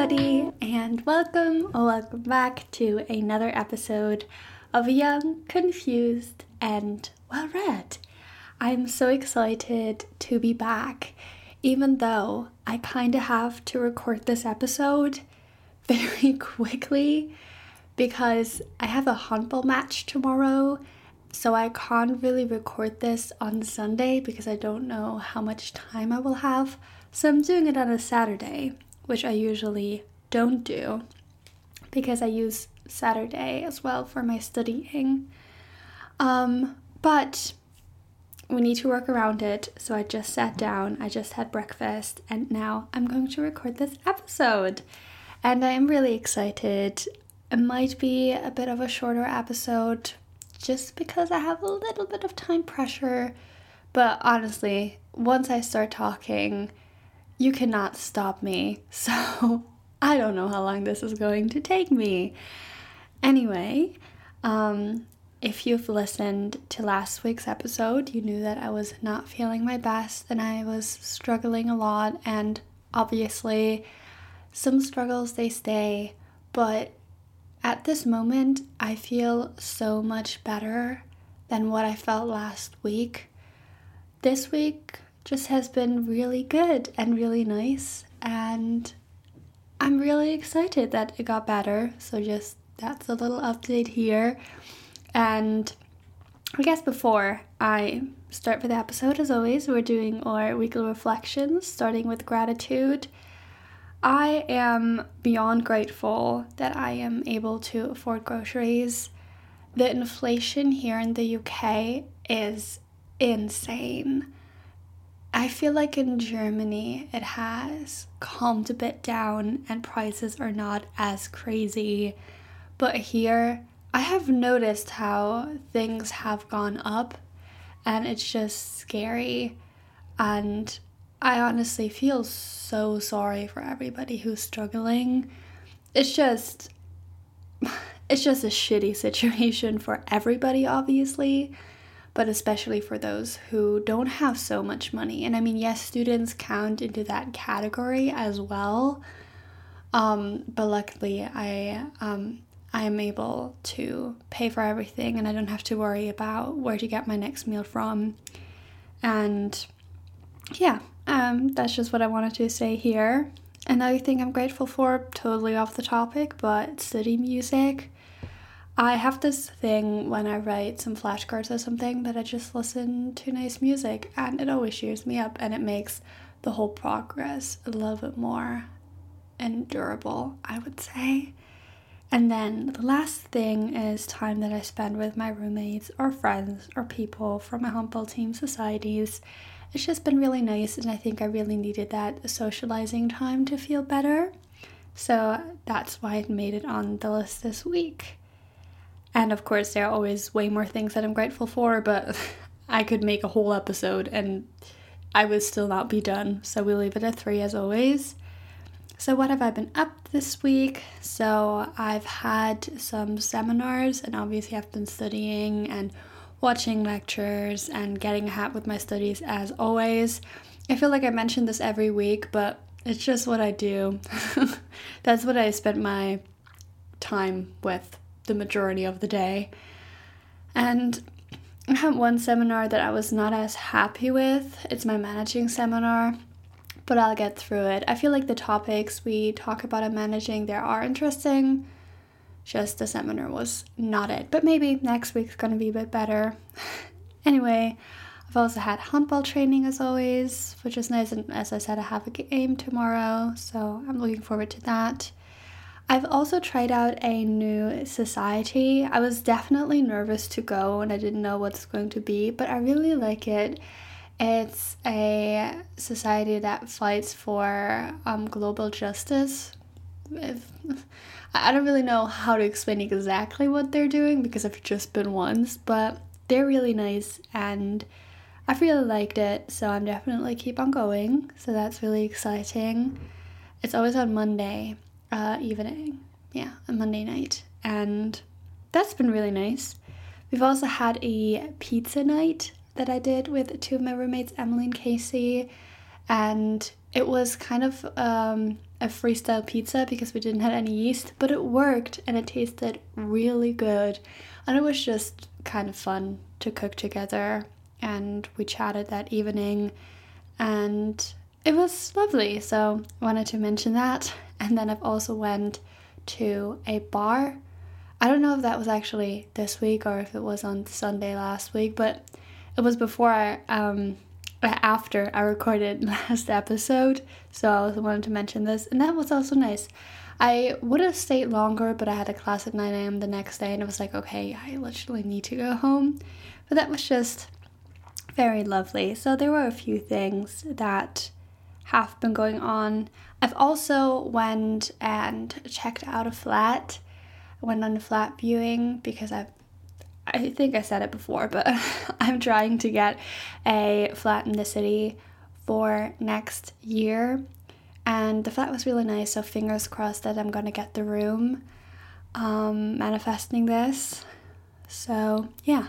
everybody, and welcome or welcome back to another episode of Young, Confused, and Well Read. I'm so excited to be back, even though I kind of have to record this episode very quickly because I have a handball match tomorrow. So I can't really record this on Sunday because I don't know how much time I will have. So I'm doing it on a Saturday which I usually don't do because I use Saturday as well for my studying. Um, but we need to work around it, so I just sat down, I just had breakfast, and now I'm going to record this episode. And I am really excited. It might be a bit of a shorter episode just because I have a little bit of time pressure. But honestly, once I start talking, you cannot stop me. So I don't know how long this is going to take me. Anyway, um, if you've listened to last week's episode, you knew that I was not feeling my best and I was struggling a lot. And obviously, some struggles they stay, but at this moment, I feel so much better than what I felt last week. This week, just has been really good and really nice. And I'm really excited that it got better. So, just that's a little update here. And I guess before I start with the episode, as always, we're doing our weekly reflections, starting with gratitude. I am beyond grateful that I am able to afford groceries. The inflation here in the UK is insane. I feel like in Germany it has calmed a bit down and prices are not as crazy. But here, I have noticed how things have gone up and it's just scary. And I honestly feel so sorry for everybody who's struggling. It's just it's just a shitty situation for everybody obviously but especially for those who don't have so much money. And I mean, yes, students count into that category as well. Um, but luckily, I um, I am able to pay for everything, and I don't have to worry about where to get my next meal from. And yeah, um, that's just what I wanted to say here. Another thing I'm grateful for, totally off the topic, but study music. I have this thing when I write some flashcards or something that I just listen to nice music and it always cheers me up and it makes the whole progress a little bit more endurable, I would say. And then the last thing is time that I spend with my roommates or friends or people from my handball team societies. It's just been really nice, and I think I really needed that socializing time to feel better. So that's why it made it on the list this week. And of course, there are always way more things that I'm grateful for, but I could make a whole episode and I would still not be done. So we'll leave it at three as always. So, what have I been up this week? So, I've had some seminars, and obviously, I've been studying and watching lectures and getting ahead with my studies as always. I feel like I mention this every week, but it's just what I do. That's what I spent my time with the majority of the day. And I had one seminar that I was not as happy with. It's my managing seminar, but I'll get through it. I feel like the topics we talk about in managing there are interesting. Just the seminar was not it. But maybe next week's gonna be a bit better. anyway, I've also had handball training as always, which is nice. And as I said, I have a game tomorrow, so I'm looking forward to that. I've also tried out a new society. I was definitely nervous to go and I didn't know what's going to be, but I really like it. It's a society that fights for um, global justice. I don't really know how to explain exactly what they're doing because I've just been once, but they're really nice and I've really liked it, so I'm definitely keep on going. So that's really exciting. It's always on Monday uh, evening. Yeah, a Monday night. And that's been really nice. We've also had a pizza night that I did with two of my roommates, Emily and Casey. And it was kind of um, a freestyle pizza because we didn't have any yeast, but it worked and it tasted really good. And it was just kind of fun to cook together. And we chatted that evening and it was lovely. So wanted to mention that. And then I've also went to a bar. I don't know if that was actually this week or if it was on Sunday last week, but it was before I um after I recorded last episode, so I also wanted to mention this, and that was also nice. I would have stayed longer, but I had a class at 9 a.m. the next day, and it was like, okay, I literally need to go home. But that was just very lovely. So there were a few things that have been going on. I've also went and checked out a flat. I went on a flat viewing because I've I think I said it before, but I'm trying to get a flat in the city for next year. And the flat was really nice, so fingers crossed that I'm gonna get the room. Um, manifesting this. So, yeah,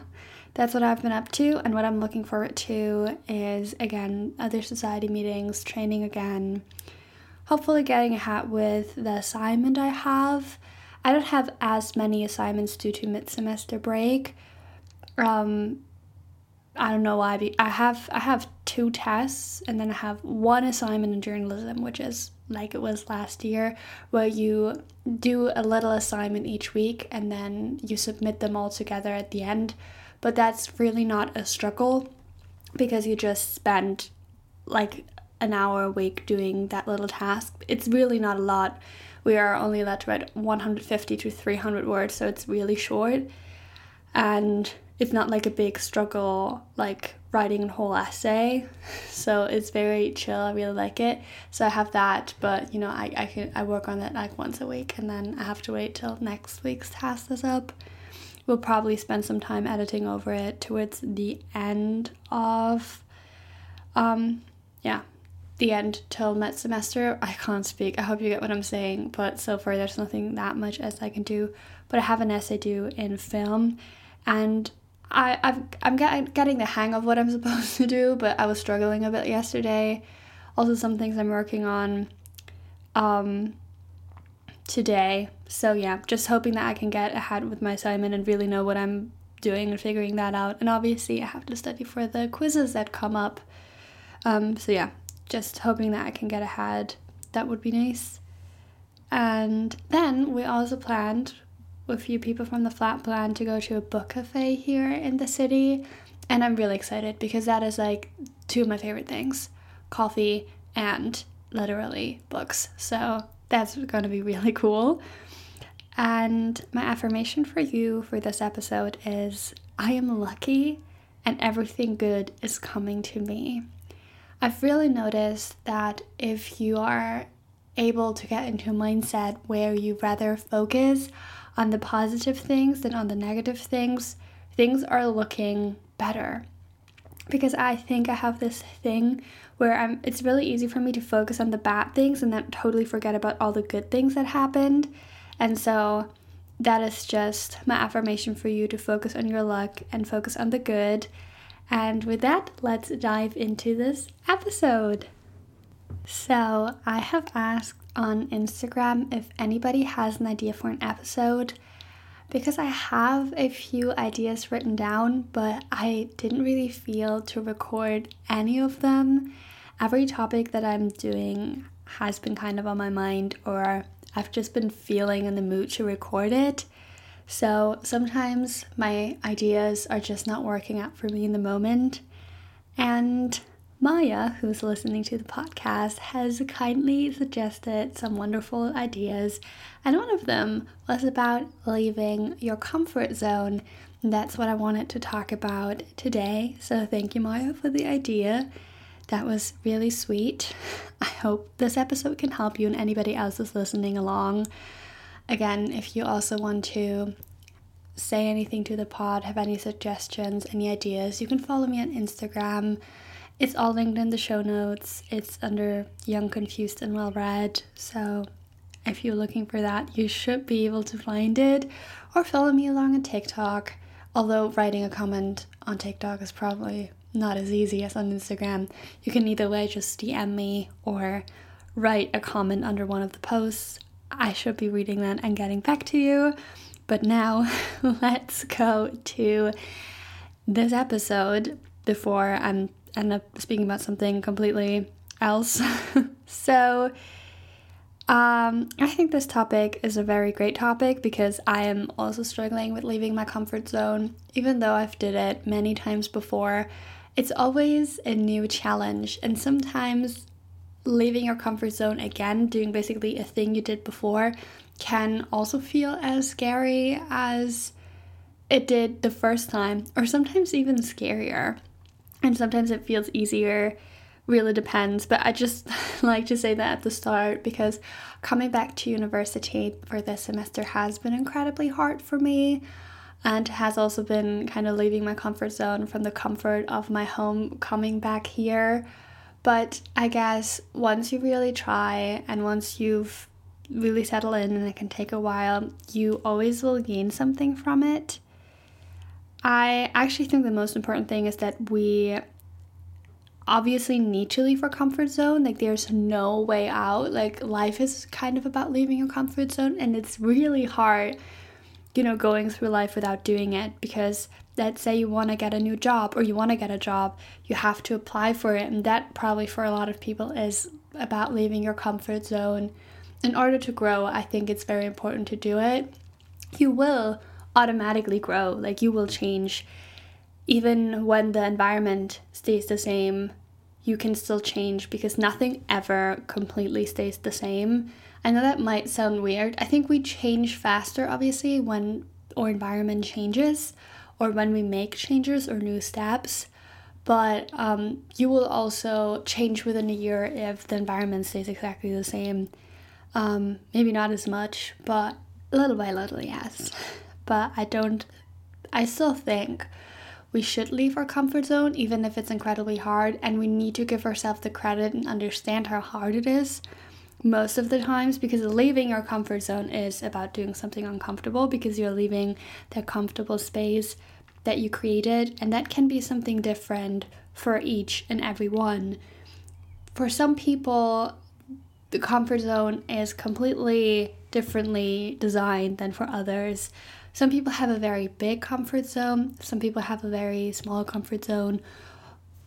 that's what I've been up to. And what I'm looking forward to is again, other society meetings, training again, hopefully getting a hat with the assignment I have I don't have as many assignments due to mid semester break. Um, I don't know why. I have I have two tests and then I have one assignment in journalism, which is like it was last year, where you do a little assignment each week and then you submit them all together at the end. But that's really not a struggle because you just spend like an hour a week doing that little task. It's really not a lot we are only allowed to write 150 to 300 words, so it's really short. And it's not like a big struggle like writing a whole essay. So it's very chill. I really like it. So I have that, but you know, I, I can I work on it like once a week and then I have to wait till next week's task is up. We'll probably spend some time editing over it towards the end of um yeah, the end till next semester. I can't speak. I hope you get what I'm saying, but so far there's nothing that much as I can do. But I have an essay due in film, and I I've, I'm getting getting the hang of what I'm supposed to do, but I was struggling a bit yesterday. Also, some things I'm working on um, today. So yeah, just hoping that I can get ahead with my assignment and really know what I'm doing and figuring that out. And obviously, I have to study for the quizzes that come up. Um, so yeah, just hoping that I can get ahead. That would be nice. And then we also planned, a few people from the flat plan, to go to a book cafe here in the city. And I'm really excited because that is like two of my favorite things coffee and literally books. So that's going to be really cool. And my affirmation for you for this episode is I am lucky and everything good is coming to me. I've really noticed that if you are able to get into a mindset where you rather focus on the positive things than on the negative things, things are looking better. Because I think I have this thing where I'm it's really easy for me to focus on the bad things and then totally forget about all the good things that happened. And so that is just my affirmation for you to focus on your luck and focus on the good and with that, let's dive into this episode. So, I have asked on Instagram if anybody has an idea for an episode because I have a few ideas written down, but I didn't really feel to record any of them. Every topic that I'm doing has been kind of on my mind, or I've just been feeling in the mood to record it. So sometimes my ideas are just not working out for me in the moment. And Maya, who's listening to the podcast, has kindly suggested some wonderful ideas, and one of them was about leaving your comfort zone. That's what I wanted to talk about today. So, thank you, Maya, for the idea. That was really sweet. I hope this episode can help you and anybody else is listening along. Again, if you also want to say anything to the pod, have any suggestions, any ideas, you can follow me on Instagram. It's all linked in the show notes. It's under Young, Confused, and Well Read. So if you're looking for that, you should be able to find it. Or follow me along on TikTok. Although writing a comment on TikTok is probably not as easy as on Instagram. You can either way just DM me or write a comment under one of the posts. I should be reading that and getting back to you. But now let's go to this episode before I'm end up speaking about something completely else. so, um, I think this topic is a very great topic because I am also struggling with leaving my comfort zone. Even though I've did it many times before, it's always a new challenge, and sometimes leaving your comfort zone again, doing basically a thing you did before, can also feel as scary as it did the first time, or sometimes even scarier. And sometimes it feels easier really depends. But I just like to say that at the start because coming back to university for this semester has been incredibly hard for me and has also been kind of leaving my comfort zone from the comfort of my home coming back here. But I guess once you really try and once you've really settled in and it can take a while, you always will gain something from it. I actually think the most important thing is that we obviously need to leave our comfort zone. Like, there's no way out. Like, life is kind of about leaving your comfort zone, and it's really hard, you know, going through life without doing it because let's say you want to get a new job or you want to get a job, you have to apply for it, and that probably for a lot of people is about leaving your comfort zone. In order to grow, I think it's very important to do it. You will automatically grow, like, you will change even when the environment stays the same, you can still change because nothing ever completely stays the same. I know that might sound weird. I think we change faster, obviously, when our environment changes or when we make changes or new steps. But um, you will also change within a year if the environment stays exactly the same. Um, maybe not as much, but little by little, yes. But I don't, I still think we should leave our comfort zone, even if it's incredibly hard, and we need to give ourselves the credit and understand how hard it is most of the times because leaving your comfort zone is about doing something uncomfortable because you're leaving that comfortable space that you created, and that can be something different for each and every one. For some people, the comfort zone is completely differently designed than for others. Some people have a very big comfort zone, some people have a very small comfort zone,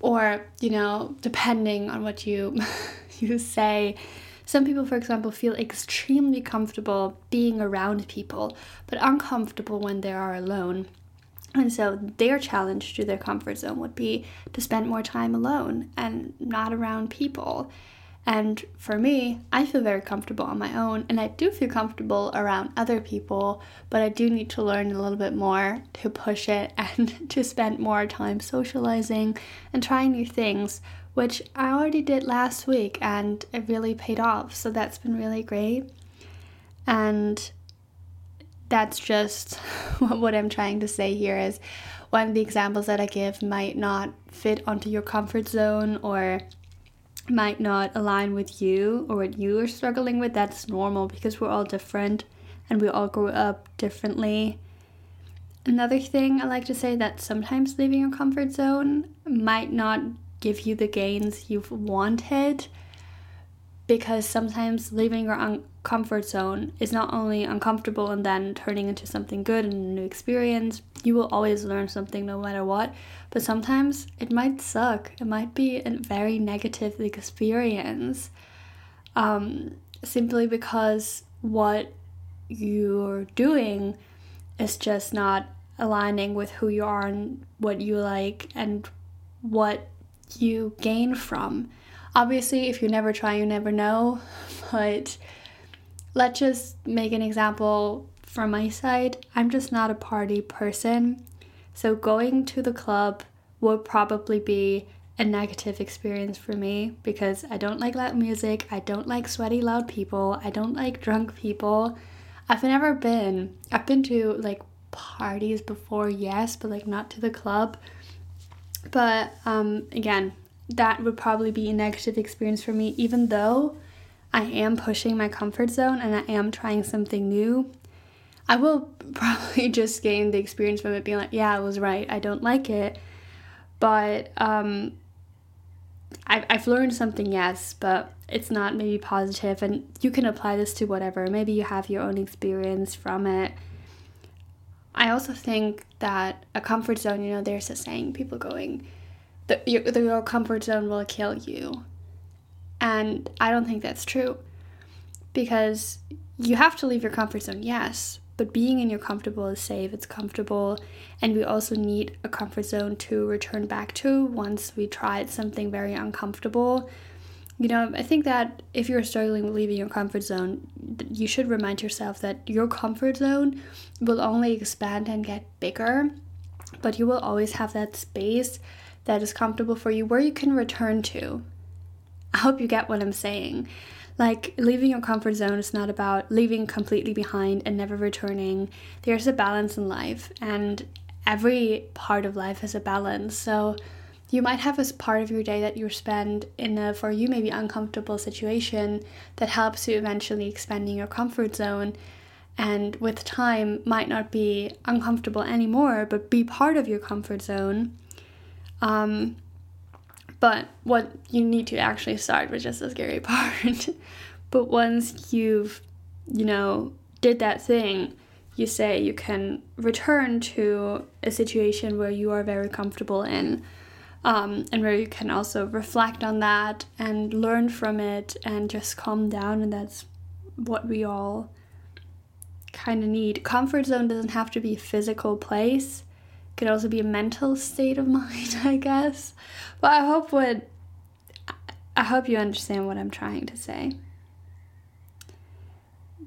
or, you know, depending on what you you say. Some people, for example, feel extremely comfortable being around people, but uncomfortable when they are alone. And so their challenge to their comfort zone would be to spend more time alone and not around people. And for me, I feel very comfortable on my own, and I do feel comfortable around other people, but I do need to learn a little bit more to push it and to spend more time socializing and trying new things, which I already did last week and it really paid off. So that's been really great. And that's just what I'm trying to say here is one of the examples that I give might not fit onto your comfort zone or might not align with you or what you are struggling with, that's normal because we're all different and we all grew up differently. Another thing I like to say that sometimes leaving your comfort zone might not give you the gains you've wanted because sometimes leaving your un- comfort zone is not only uncomfortable and then turning into something good and a new experience. You will always learn something no matter what, but sometimes it might suck. It might be a very negative experience um, simply because what you're doing is just not aligning with who you are and what you like and what you gain from Obviously, if you never try, you never know. But let's just make an example from my side. I'm just not a party person. So going to the club would probably be a negative experience for me because I don't like loud music, I don't like sweaty loud people, I don't like drunk people. I've never been. I've been to like parties before, yes, but like not to the club. But um again, that would probably be a negative experience for me, even though I am pushing my comfort zone and I am trying something new. I will probably just gain the experience from it being like, yeah, I was right, I don't like it. But um, I've, I've learned something, yes, but it's not maybe positive. positive, and you can apply this to whatever. Maybe you have your own experience from it. I also think that a comfort zone, you know, there's a saying people going, the, your, the, your comfort zone will kill you. And I don't think that's true because you have to leave your comfort zone, yes, but being in your comfortable is safe, it's comfortable, and we also need a comfort zone to return back to once we tried something very uncomfortable. You know, I think that if you're struggling with leaving your comfort zone, you should remind yourself that your comfort zone will only expand and get bigger, but you will always have that space that is comfortable for you where you can return to. I hope you get what I'm saying. Like, leaving your comfort zone is not about leaving completely behind and never returning. There's a balance in life, and every part of life has a balance. So, you might have a part of your day that you spend in a, for you, maybe uncomfortable situation that helps you eventually expanding your comfort zone. And with time, might not be uncomfortable anymore, but be part of your comfort zone. Um, but what you need to actually start, which is the scary part. but once you've, you know, did that thing, you say you can return to a situation where you are very comfortable in. Um, and where you can also reflect on that and learn from it and just calm down and that's what we all kind of need comfort zone doesn't have to be a physical place could also be a mental state of mind, I guess. But I hope what I hope you understand what I'm trying to say.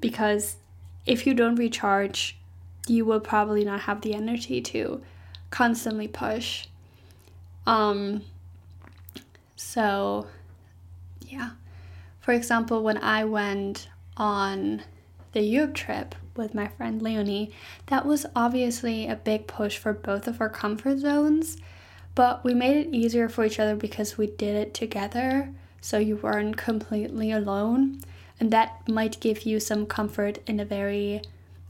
Because if you don't recharge, you will probably not have the energy to constantly push. Um so yeah. For example, when I went on the Europe trip with my friend Leonie, that was obviously a big push for both of our comfort zones, but we made it easier for each other because we did it together, so you weren't completely alone, and that might give you some comfort in a very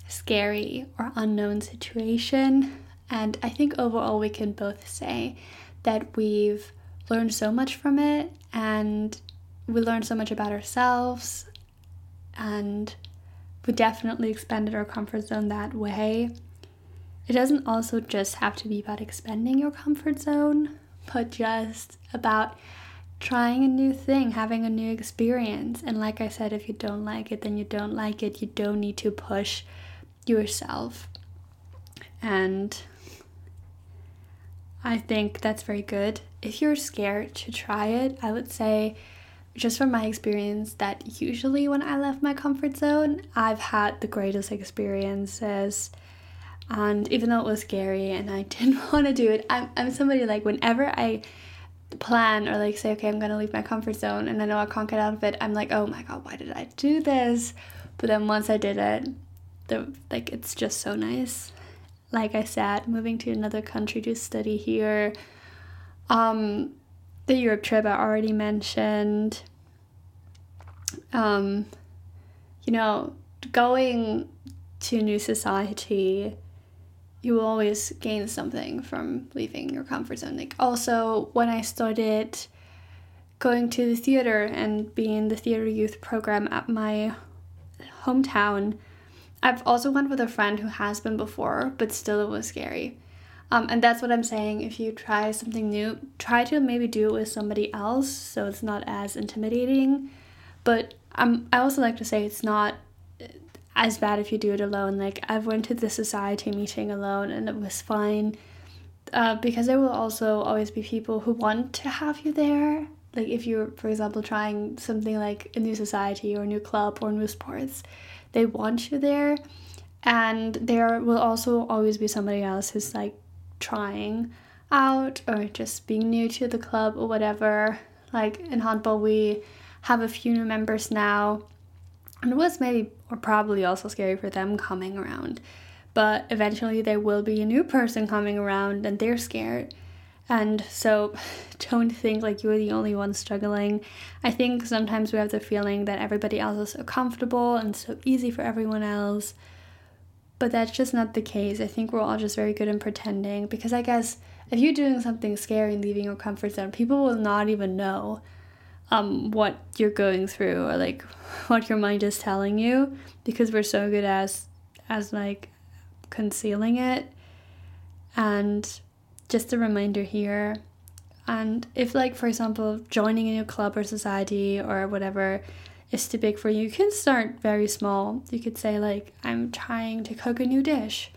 scary or unknown situation. And I think overall, we can both say that we've learned so much from it and we learned so much about ourselves and we definitely expanded our comfort zone that way. It doesn't also just have to be about expanding your comfort zone, but just about trying a new thing, having a new experience. And like I said, if you don't like it, then you don't like it. You don't need to push yourself. And I think that's very good. If you're scared to try it, I would say just from my experience that usually when I left my comfort zone, I've had the greatest experiences. And even though it was scary and I didn't want to do it, I'm, I'm somebody like whenever I plan or like say, okay, I'm gonna leave my comfort zone and I know I can't get out of it, I'm like, oh my god, why did I do this? But then once I did it, the like it's just so nice. Like I said, moving to another country to study here. Um, the Europe trip I already mentioned. Um, you know, going to new society, you will always gain something from leaving your comfort zone. Like also when I started going to the theater and being the theater youth program at my hometown, I've also went with a friend who has been before, but still it was scary. Um, and that's what I'm saying. If you try something new, try to maybe do it with somebody else so it's not as intimidating. But um, I also like to say it's not as bad if you do it alone. Like I've went to the society meeting alone and it was fine. Uh, because there will also always be people who want to have you there. Like if you're, for example, trying something like a new society or a new club or new sports, they want you there. And there will also always be somebody else who's like trying out or just being new to the club or whatever. Like in handball, we have a few new members now, and it was maybe or probably also scary for them coming around. But eventually, there will be a new person coming around, and they're scared. And so, don't think like you're the only one struggling. I think sometimes we have the feeling that everybody else is so comfortable and so easy for everyone else. But that's just not the case. I think we're all just very good in pretending because I guess if you're doing something scary and leaving your comfort zone, people will not even know um, what you're going through or like what your mind is telling you because we're so good as as like concealing it. And just a reminder here and if like for example joining a new club or society or whatever is too big for you you can start very small. You could say like i'm trying to cook a new dish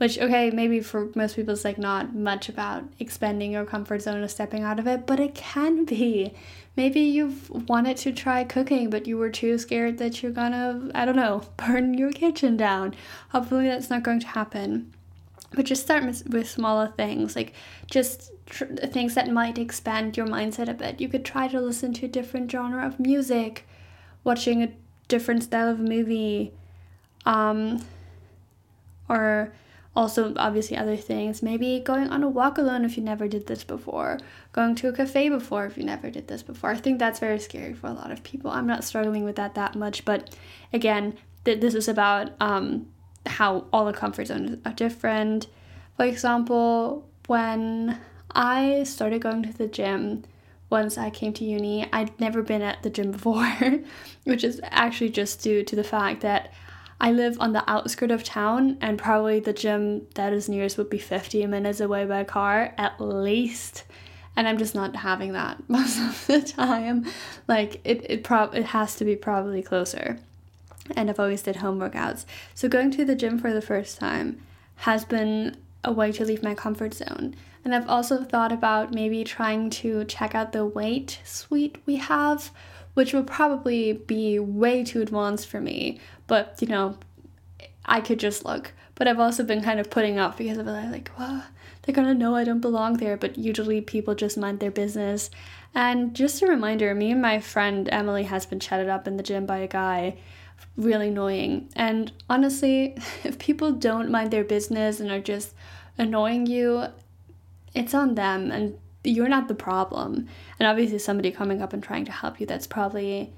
which okay maybe for most people it's like not much about expanding your comfort zone or stepping out of it but it can be. Maybe you've wanted to try cooking but you were too scared that you're gonna i don't know burn your kitchen down. Hopefully that's not going to happen. But just start with smaller things like just tr- things that might expand your mindset a bit. You could try to listen to a different genre of music watching a different style of movie um, or also obviously other things. Maybe going on a walk alone if you never did this before. Going to a cafe before if you never did this before. I think that's very scary for a lot of people. I'm not struggling with that that much but again th- this is about um, how all the comfort zones are different. For example when i started going to the gym once i came to uni i'd never been at the gym before which is actually just due to the fact that I live on the outskirt of town, and probably the gym that is nearest would be 50 minutes away by car at least. And I'm just not having that most of the time. Like it, it prob it has to be probably closer. And I've always did home workouts. So going to the gym for the first time has been a way to leave my comfort zone. And I've also thought about maybe trying to check out the weight suite we have, which will probably be way too advanced for me. But, you know, I could just look. But I've also been kind of putting up because of like, well, they're gonna know I don't belong there. But usually people just mind their business. And just a reminder, me and my friend Emily has been chatted up in the gym by a guy. Really annoying. And honestly, if people don't mind their business and are just annoying you, it's on them and you're not the problem. And obviously, somebody coming up and trying to help you, that's probably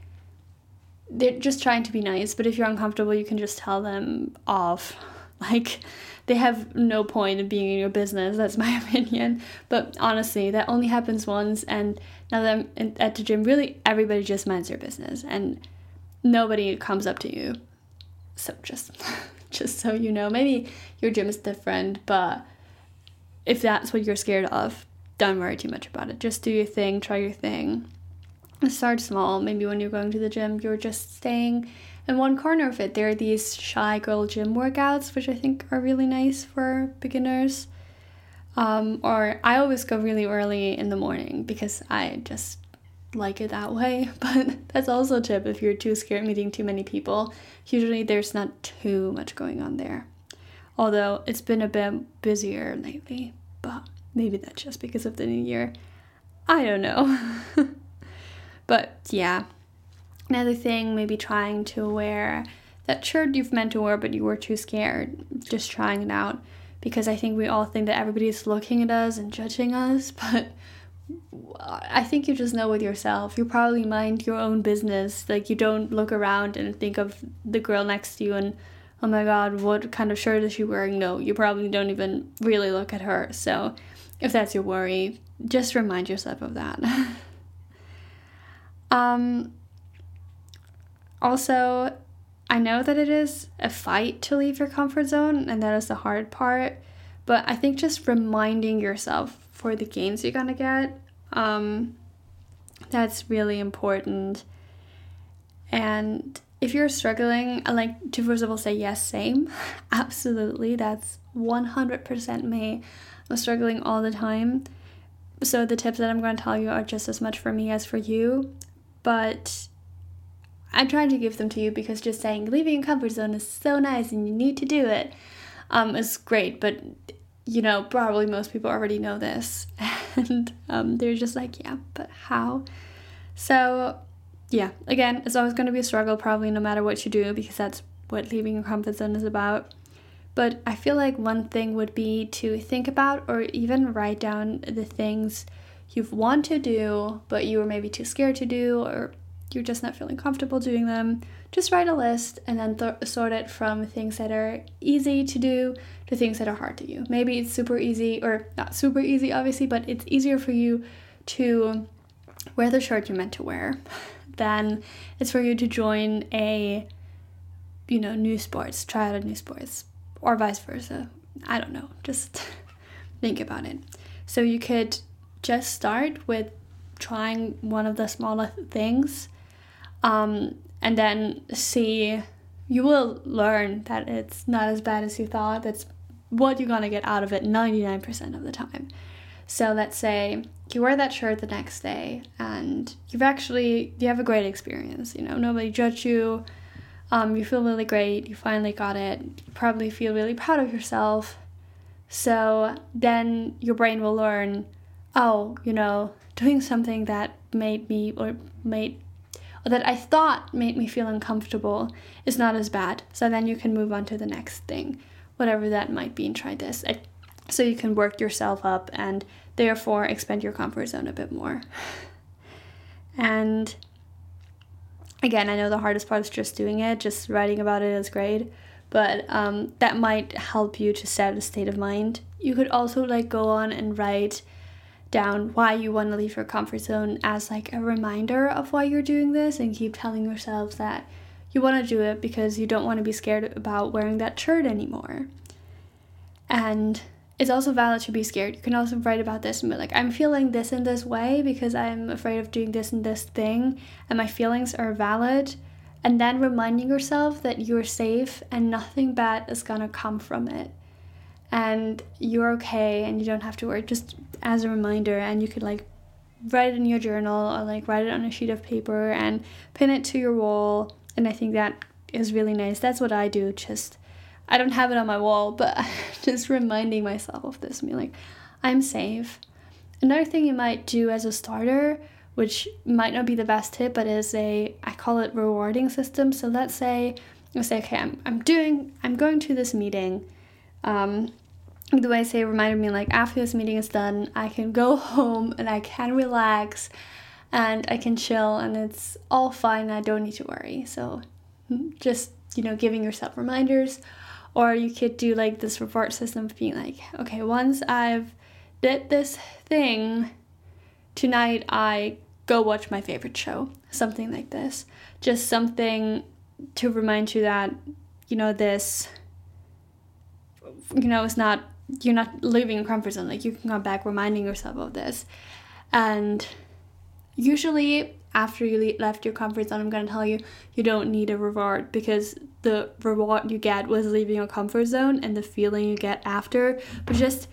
they're just trying to be nice. But if you're uncomfortable, you can just tell them off. Like, they have no point in being in your business. That's my opinion. But honestly, that only happens once. And now that I'm at the gym, really everybody just minds their business and nobody comes up to you. So just, just so you know, maybe your gym is different, but if that's what you're scared of, don't worry too much about it. Just do your thing, try your thing. Start small. Maybe when you're going to the gym, you're just staying in one corner of it. There are these shy girl gym workouts, which I think are really nice for beginners. Um, or I always go really early in the morning because I just like it that way. But that's also a tip if you're too scared meeting too many people. Usually there's not too much going on there. Although it's been a bit busier lately, but Maybe that's just because of the new year. I don't know. but yeah. Another thing, maybe trying to wear that shirt you've meant to wear but you were too scared. Just trying it out. Because I think we all think that everybody's looking at us and judging us, but I think you just know with yourself. You probably mind your own business. Like you don't look around and think of the girl next to you and oh my god, what kind of shirt is she wearing? No, you probably don't even really look at her. So if that's your worry, just remind yourself of that. um, also, I know that it is a fight to leave your comfort zone, and that is the hard part. But I think just reminding yourself for the gains you're gonna get, um, that's really important. And if you're struggling, I like to first of all say yes, same. Absolutely, that's 100% me. I'm struggling all the time. So the tips that I'm going to tell you are just as much for me as for you. But I'm trying to give them to you because just saying leaving your comfort zone is so nice and you need to do it um, is great. But you know, probably most people already know this. And um, they're just like, yeah, but how? So, yeah, again, it's always going to be a struggle, probably no matter what you do, because that's what leaving your comfort zone is about. But I feel like one thing would be to think about or even write down the things you've want to do, but you were maybe too scared to do, or you're just not feeling comfortable doing them, just write a list and then th- sort it from things that are easy to do to things that are hard to do. Maybe it's super easy, or not super easy, obviously, but it's easier for you to wear the shirt you're meant to wear than it's for you to join a, you know, new sports, try out a new sports, or vice versa. I don't know. Just think about it. So you could just start with trying one of the smaller things um, and then see you will learn that it's not as bad as you thought. That's what you're going to get out of it 99% of the time. So let's say you wear that shirt the next day and you've actually you have a great experience you know nobody judged you. Um, you feel really great. You finally got it. You probably feel really proud of yourself. So then your brain will learn oh you know doing something that made me or made or that I thought made me feel uncomfortable is not as bad. So then you can move on to the next thing, whatever that might be, and try this. So you can work yourself up and therefore expand your comfort zone a bit more. And again, I know the hardest part is just doing it, just writing about it is great, but um, that might help you to set a state of mind. You could also like go on and write down why you want to leave your comfort zone as like a reminder of why you're doing this and keep telling yourself that you want to do it because you don't want to be scared about wearing that shirt anymore. And it's also valid to be scared. You can also write about this and be like, I'm feeling this in this way because I'm afraid of doing this and this thing, and my feelings are valid. And then reminding yourself that you're safe and nothing bad is gonna come from it and you're okay and you don't have to worry just as a reminder and you could like write it in your journal or like write it on a sheet of paper and pin it to your wall and i think that is really nice. That's what i do just i don't have it on my wall but just reminding myself of this me like i'm safe. Another thing you might do as a starter which might not be the best tip but is a i call it rewarding system. So let's say you say okay i'm, I'm doing i'm going to this meeting um, the way I say reminded me like after this meeting is done, I can go home and I can relax and I can chill and it's all fine. I don't need to worry. So mm, just, you know, giving yourself reminders or you could do like this reward system of being like, okay, once I've did this thing tonight, I go watch my favorite show. Something like this. Just something to remind you that, you know, this you know, it's not you're not leaving your comfort zone. Like you can come back reminding yourself of this. And usually after you left your comfort zone, I'm going to tell you you don't need a reward because the reward you get was leaving your comfort zone and the feeling you get after. But just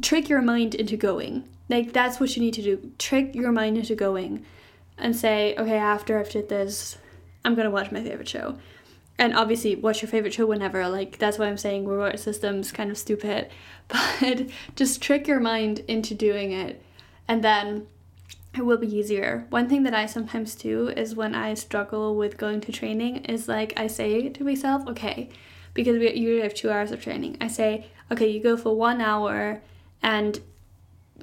trick your mind into going. Like that's what you need to do. Trick your mind into going and say, okay, after I've did this, I'm going to watch my favorite show and obviously what's your favorite show whenever? Like that's why i'm saying reward system's kind of stupid. But just trick your mind into doing it and then it will be easier. One thing that i sometimes do is when i struggle with going to training is like i say to myself okay because we usually have two hours of training. I say okay you go for one hour and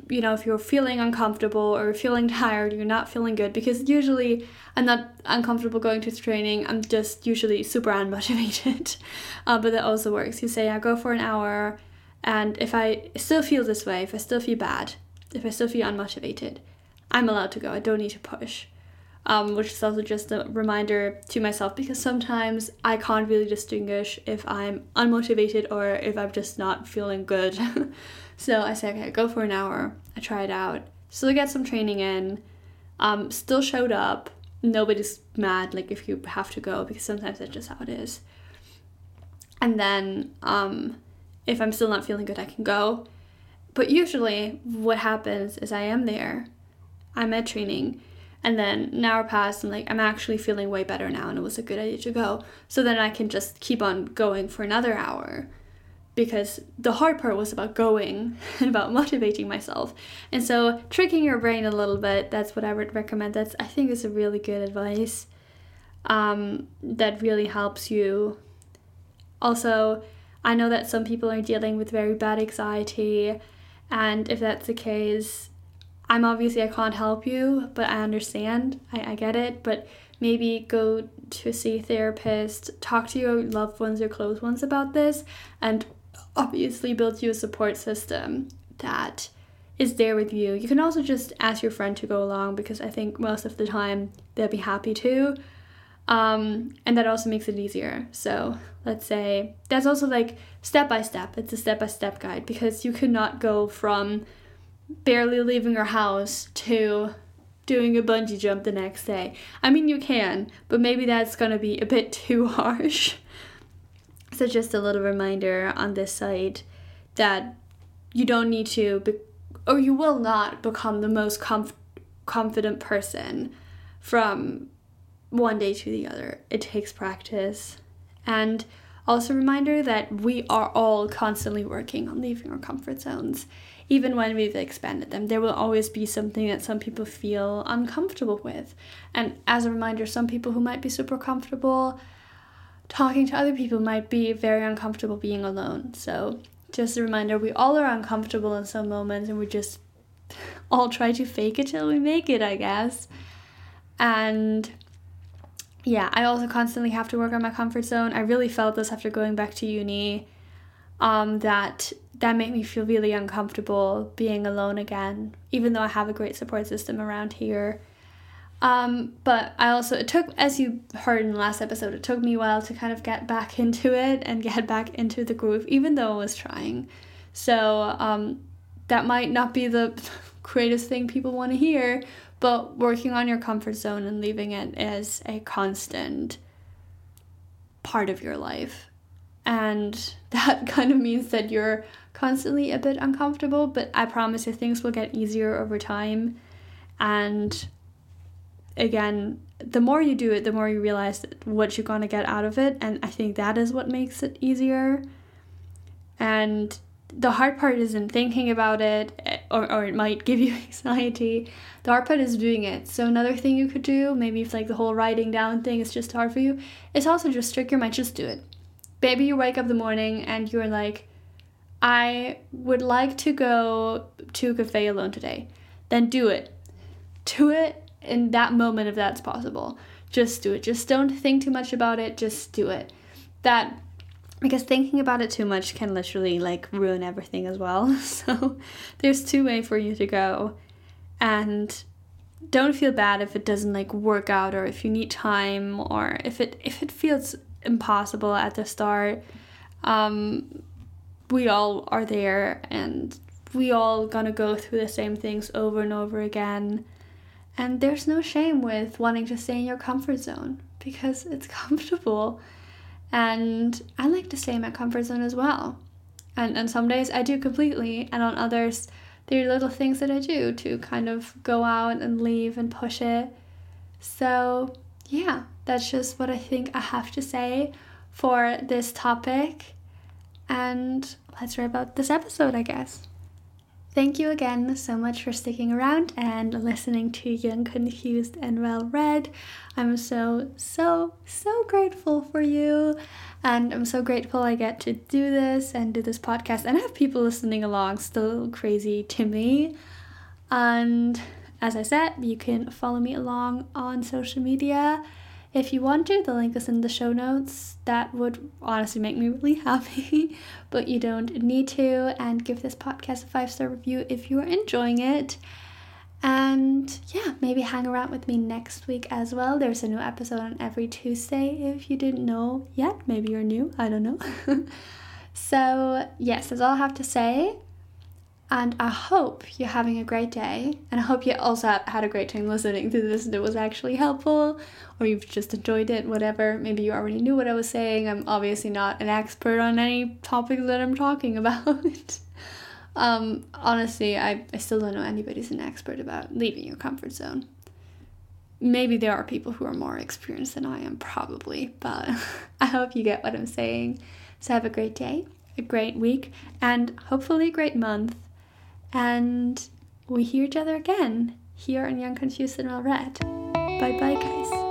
you know, if you're feeling uncomfortable or feeling tired, you're not feeling good, because usually I'm not uncomfortable going to training, I'm just usually super unmotivated. uh, but that also works. You say, I go for an hour, and if I still feel this way, if I still feel bad, if I still feel unmotivated, I'm allowed to go. I don't need to push. Um, which is also just a reminder to myself because sometimes I can't really distinguish if I'm unmotivated or if I'm just not feeling good. So I say, okay, go for an hour. I try it out. Still get some training in. Um, still showed up. Nobody's mad, like if you have to go, because sometimes that's just how it is. And then um, if I'm still not feeling good, I can go. But usually, what happens is I am there, I'm at training, and then an hour passed, and like I'm actually feeling way better now, and it was a good idea to go. So then I can just keep on going for another hour because the hard part was about going and about motivating myself. And so tricking your brain a little bit, that's what I would recommend. That's I think is a really good advice. Um, that really helps you. Also, I know that some people are dealing with very bad anxiety, and if that's the case, I'm obviously I can't help you, but I understand. I, I get it. But maybe go to see a therapist, talk to your loved ones, your close ones about this, and obviously builds you a support system that is there with you. You can also just ask your friend to go along because I think most of the time they'll be happy to. Um, and that also makes it easier. So let's say that's also like step by step. It's a step by step guide because you could not go from barely leaving your house to doing a bungee jump the next day. I mean, you can, but maybe that's gonna be a bit too harsh. So, just a little reminder on this site that you don't need to, be- or you will not become the most comf- confident person from one day to the other. It takes practice. And also, reminder that we are all constantly working on leaving our comfort zones even when we've expanded them, there will always be something that some people feel uncomfortable with. And as a reminder, some people who might be super comfortable talking to other people might be very uncomfortable being alone. So, just a reminder we all are uncomfortable in some moments and we just all try to fake it till we make it, I guess. And yeah, I also constantly have to work on my comfort zone. I really felt this after going back to uni um, that that made me feel really uncomfortable being alone again, even though I have a great support system around here. Um, but I also, it took, as you heard in the last episode, it took me a while to kind of get back into it and get back into the groove, even though I was trying. So um, that might not be the greatest thing people want to hear, but working on your comfort zone and leaving it as a constant part of your life. And that kind of means that you're constantly a bit uncomfortable, but I promise you things will get easier over time. And again, the more you do it, the more you realize what you're going to get out of it. And I think that is what makes it easier. And the hard part isn't thinking about it, eh, or, or it might give you anxiety. The hard part is doing it. So, another thing you could do, maybe if like the whole writing down thing is just hard for you, is also just trick your mind, just do it. Maybe you wake up the morning and you're like, I would like to go to a cafe alone today. Then do it. Do it in that moment if that's possible. Just do it. Just don't think too much about it. Just do it. That because thinking about it too much can literally like ruin everything as well. So there's two way for you to go. And don't feel bad if it doesn't like work out or if you need time or if it if it feels impossible at the start. Um we all are there and we all gonna go through the same things over and over again. And there's no shame with wanting to stay in your comfort zone because it's comfortable. And I like to stay in my comfort zone as well. And and some days I do completely, and on others there are little things that I do to kind of go out and leave and push it. So yeah, that's just what I think I have to say for this topic. And let's wrap up this episode, I guess. Thank you again so much for sticking around and listening to Young, Confused, and Well Read. I'm so, so, so grateful for you. And I'm so grateful I get to do this and do this podcast and have people listening along, still crazy to me. And as I said, you can follow me along on social media if you want to, the link is in the show notes. That would honestly make me really happy, but you don't need to. And give this podcast a five star review if you are enjoying it. And yeah, maybe hang around with me next week as well. There's a new episode on every Tuesday if you didn't know yet. Maybe you're new, I don't know. so, yes, that's all I have to say. And I hope you're having a great day. And I hope you also had a great time listening to this and it was actually helpful or you've just enjoyed it, whatever. Maybe you already knew what I was saying. I'm obviously not an expert on any topic that I'm talking about. um, honestly, I, I still don't know anybody's an expert about leaving your comfort zone. Maybe there are people who are more experienced than I am, probably, but I hope you get what I'm saying. So have a great day, a great week, and hopefully a great month and we hear each other again here on Young Confused and Well Read. Bye bye, guys.